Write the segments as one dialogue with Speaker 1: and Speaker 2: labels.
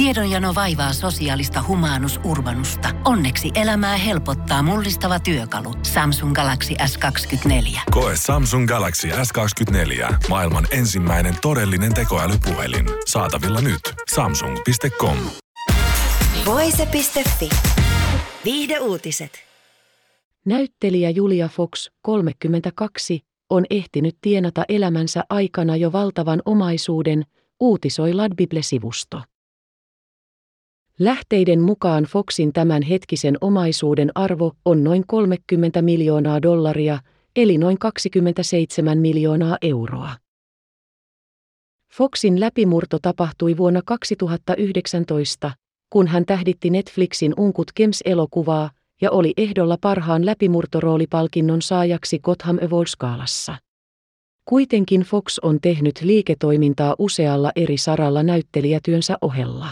Speaker 1: Tiedonjano vaivaa sosiaalista humanus urbanusta. Onneksi elämää helpottaa mullistava työkalu. Samsung Galaxy S24.
Speaker 2: Koe Samsung Galaxy S24. Maailman ensimmäinen todellinen tekoälypuhelin. Saatavilla nyt. Samsung.com.
Speaker 3: Voise.fi. Viihde uutiset.
Speaker 4: Näyttelijä Julia Fox, 32, on ehtinyt tienata elämänsä aikana jo valtavan omaisuuden, uutisoi Ladbible-sivusto. Lähteiden mukaan Foxin tämän hetkisen omaisuuden arvo on noin 30 miljoonaa dollaria, eli noin 27 miljoonaa euroa. Foxin läpimurto tapahtui vuonna 2019, kun hän tähditti Netflixin Unkut Kems-elokuvaa ja oli ehdolla parhaan läpimurtoroolipalkinnon saajaksi Gotham Awards-skaalassa. Kuitenkin Fox on tehnyt liiketoimintaa usealla eri saralla näyttelijätyönsä ohella.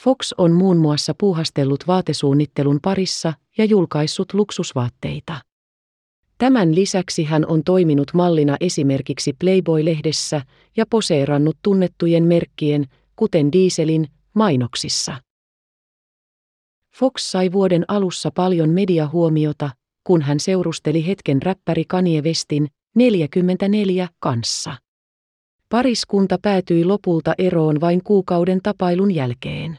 Speaker 4: Fox on muun muassa puuhastellut vaatesuunnittelun parissa ja julkaissut luksusvaatteita. Tämän lisäksi hän on toiminut mallina esimerkiksi Playboy-lehdessä ja poseerannut tunnettujen merkkien, kuten Dieselin, mainoksissa. Fox sai vuoden alussa paljon mediahuomiota, kun hän seurusteli hetken räppäri Kanye Westin 44 kanssa. Pariskunta päätyi lopulta eroon vain kuukauden tapailun jälkeen.